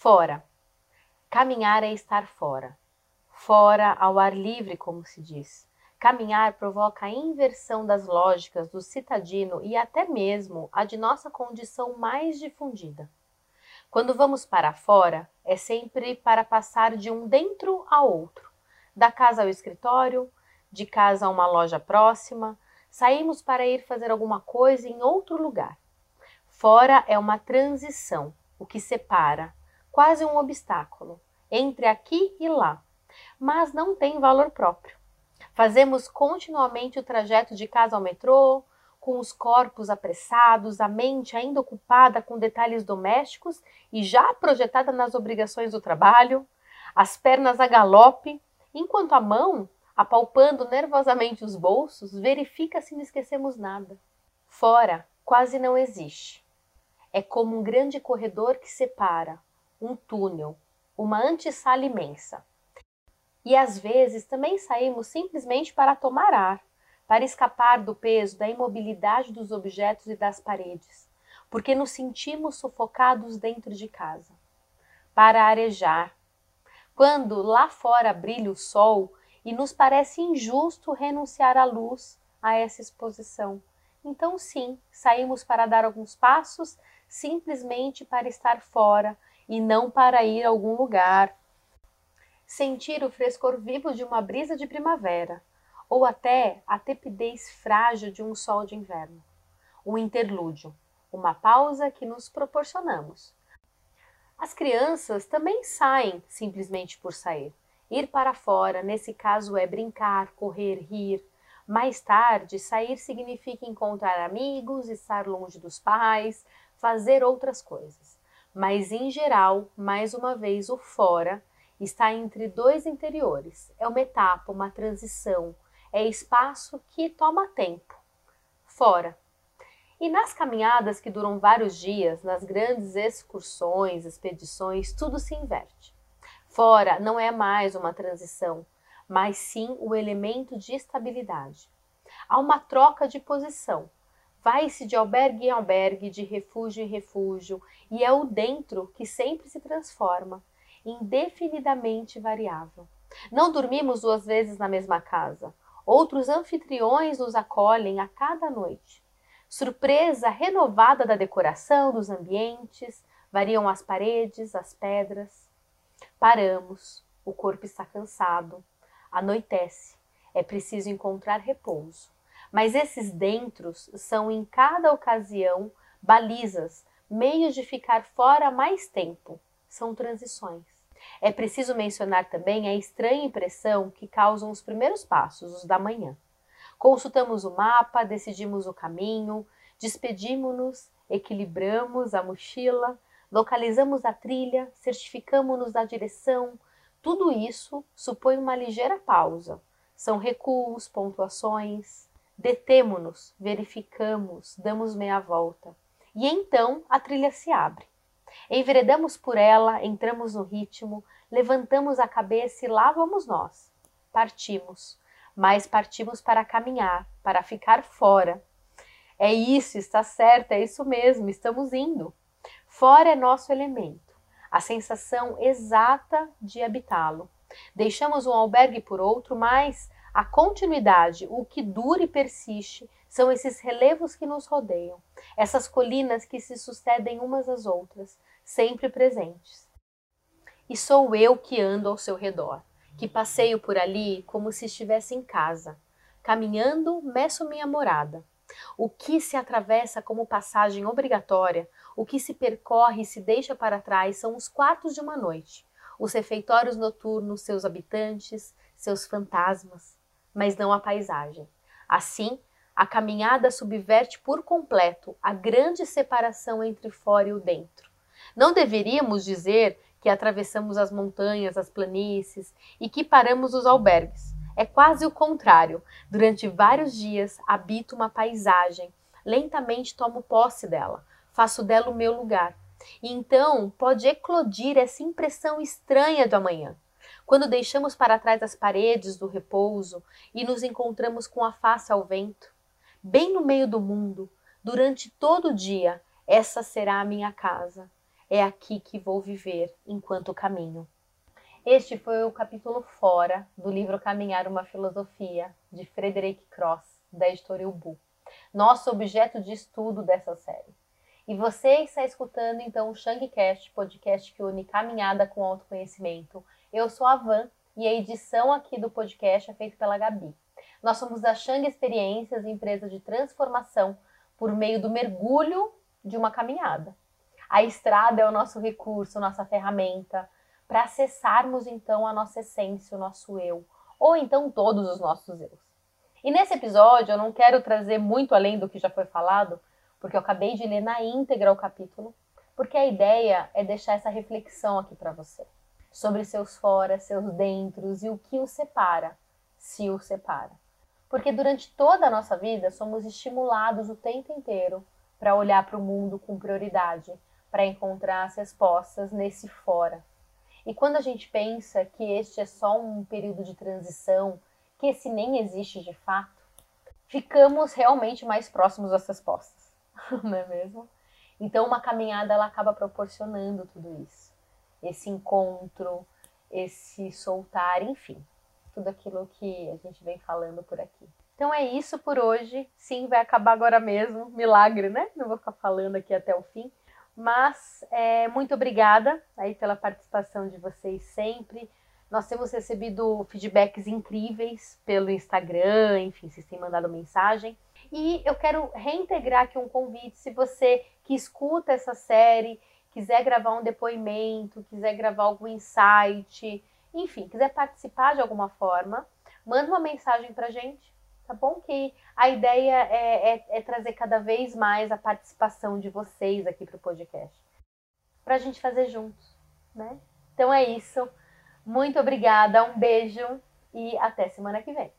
Fora. Caminhar é estar fora. Fora ao ar livre, como se diz. Caminhar provoca a inversão das lógicas do citadino e até mesmo a de nossa condição mais difundida. Quando vamos para fora, é sempre para passar de um dentro a outro, da casa ao escritório, de casa a uma loja próxima, saímos para ir fazer alguma coisa em outro lugar. Fora é uma transição, o que separa, quase um obstáculo, entre aqui e lá, mas não tem valor próprio. Fazemos continuamente o trajeto de casa ao metrô, com os corpos apressados, a mente ainda ocupada com detalhes domésticos e já projetada nas obrigações do trabalho, as pernas a galope, enquanto a mão, apalpando nervosamente os bolsos, verifica se não esquecemos nada. Fora quase não existe. É como um grande corredor que separa, um túnel, uma antessala imensa. E às vezes também saímos simplesmente para tomar ar, para escapar do peso, da imobilidade dos objetos e das paredes, porque nos sentimos sufocados dentro de casa. Para arejar. Quando lá fora brilha o sol e nos parece injusto renunciar à luz, a essa exposição. Então, sim, saímos para dar alguns passos, simplesmente para estar fora e não para ir a algum lugar. Sentir o frescor vivo de uma brisa de primavera, ou até a tepidez frágil de um sol de inverno. Um interlúdio, uma pausa que nos proporcionamos. As crianças também saem simplesmente por sair. Ir para fora, nesse caso, é brincar, correr, rir. Mais tarde, sair significa encontrar amigos, estar longe dos pais, fazer outras coisas. Mas, em geral, mais uma vez, o fora está entre dois interiores. É uma etapa, uma transição, é espaço que toma tempo. Fora. E nas caminhadas que duram vários dias, nas grandes excursões, expedições, tudo se inverte. Fora não é mais uma transição, mas sim o elemento de estabilidade. Há uma troca de posição. Vai-se de albergue em albergue, de refúgio em refúgio, e é o dentro que sempre se transforma, indefinidamente variável. Não dormimos duas vezes na mesma casa. Outros anfitriões nos acolhem a cada noite. Surpresa renovada da decoração dos ambientes, variam as paredes, as pedras. Paramos, o corpo está cansado, anoitece, é preciso encontrar repouso. Mas esses dentros são em cada ocasião balizas, meios de ficar fora mais tempo, são transições. É preciso mencionar também a estranha impressão que causam os primeiros passos, os da manhã. Consultamos o mapa, decidimos o caminho, despedimos-nos, equilibramos a mochila, localizamos a trilha, certificamos-nos da direção. Tudo isso supõe uma ligeira pausa. São recuos, pontuações. Detemo-nos, verificamos, damos meia volta. E então a trilha se abre. Enveredamos por ela, entramos no ritmo, levantamos a cabeça e lá vamos nós. Partimos, mas partimos para caminhar, para ficar fora. É isso, está certo, é isso mesmo, estamos indo. Fora é nosso elemento, a sensação exata de habitá-lo. Deixamos um albergue por outro, mas a continuidade, o que dura e persiste, são esses relevos que nos rodeiam, essas colinas que se sucedem umas às outras, sempre presentes. E sou eu que ando ao seu redor, que passeio por ali como se estivesse em casa. Caminhando, meço minha morada. O que se atravessa como passagem obrigatória, o que se percorre e se deixa para trás são os quartos de uma noite, os refeitórios noturnos, seus habitantes, seus fantasmas, mas não a paisagem. Assim, a caminhada subverte por completo a grande separação entre fora e o dentro. Não deveríamos dizer que atravessamos as montanhas, as planícies e que paramos os albergues. É quase o contrário. Durante vários dias habito uma paisagem, lentamente tomo posse dela, faço dela o meu lugar. E então pode eclodir essa impressão estranha do amanhã. Quando deixamos para trás as paredes do repouso e nos encontramos com a face ao vento, bem no meio do mundo, durante todo o dia, essa será a minha casa é aqui que vou viver enquanto caminho. Este foi o capítulo fora do livro Caminhar uma Filosofia, de Frederick Cross, da editora Ubu, nosso objeto de estudo dessa série. E você está escutando então o Shangcast, podcast que une caminhada com autoconhecimento. Eu sou a Van e a edição aqui do podcast é feita pela Gabi. Nós somos a Shang Experiências, empresa de transformação por meio do mergulho de uma caminhada. A estrada é o nosso recurso, nossa ferramenta para acessarmos então a nossa essência, o nosso eu, ou então todos os nossos eus. E nesse episódio eu não quero trazer muito além do que já foi falado, porque eu acabei de ler na íntegra o capítulo, porque a ideia é deixar essa reflexão aqui para você sobre seus fora, seus dentros e o que os separa, se os separa. Porque durante toda a nossa vida somos estimulados o tempo inteiro para olhar para o mundo com prioridade, para encontrar as respostas nesse fora. E quando a gente pensa que este é só um período de transição, que esse nem existe de fato, ficamos realmente mais próximos das respostas. não é mesmo? Então, uma caminhada ela acaba proporcionando tudo isso. Esse encontro, esse soltar, enfim, tudo aquilo que a gente vem falando por aqui. Então é isso por hoje. Sim, vai acabar agora mesmo. Milagre, né? Não vou ficar falando aqui até o fim. Mas é, muito obrigada aí pela participação de vocês sempre. Nós temos recebido feedbacks incríveis pelo Instagram, enfim, vocês têm mandado mensagem. E eu quero reintegrar aqui um convite, se você que escuta essa série, quiser gravar um depoimento, quiser gravar algum insight, enfim, quiser participar de alguma forma, manda uma mensagem pra gente, tá bom? Que a ideia é, é, é trazer cada vez mais a participação de vocês aqui pro podcast, pra gente fazer juntos, né? Então é isso. Muito obrigada, um beijo e até semana que vem.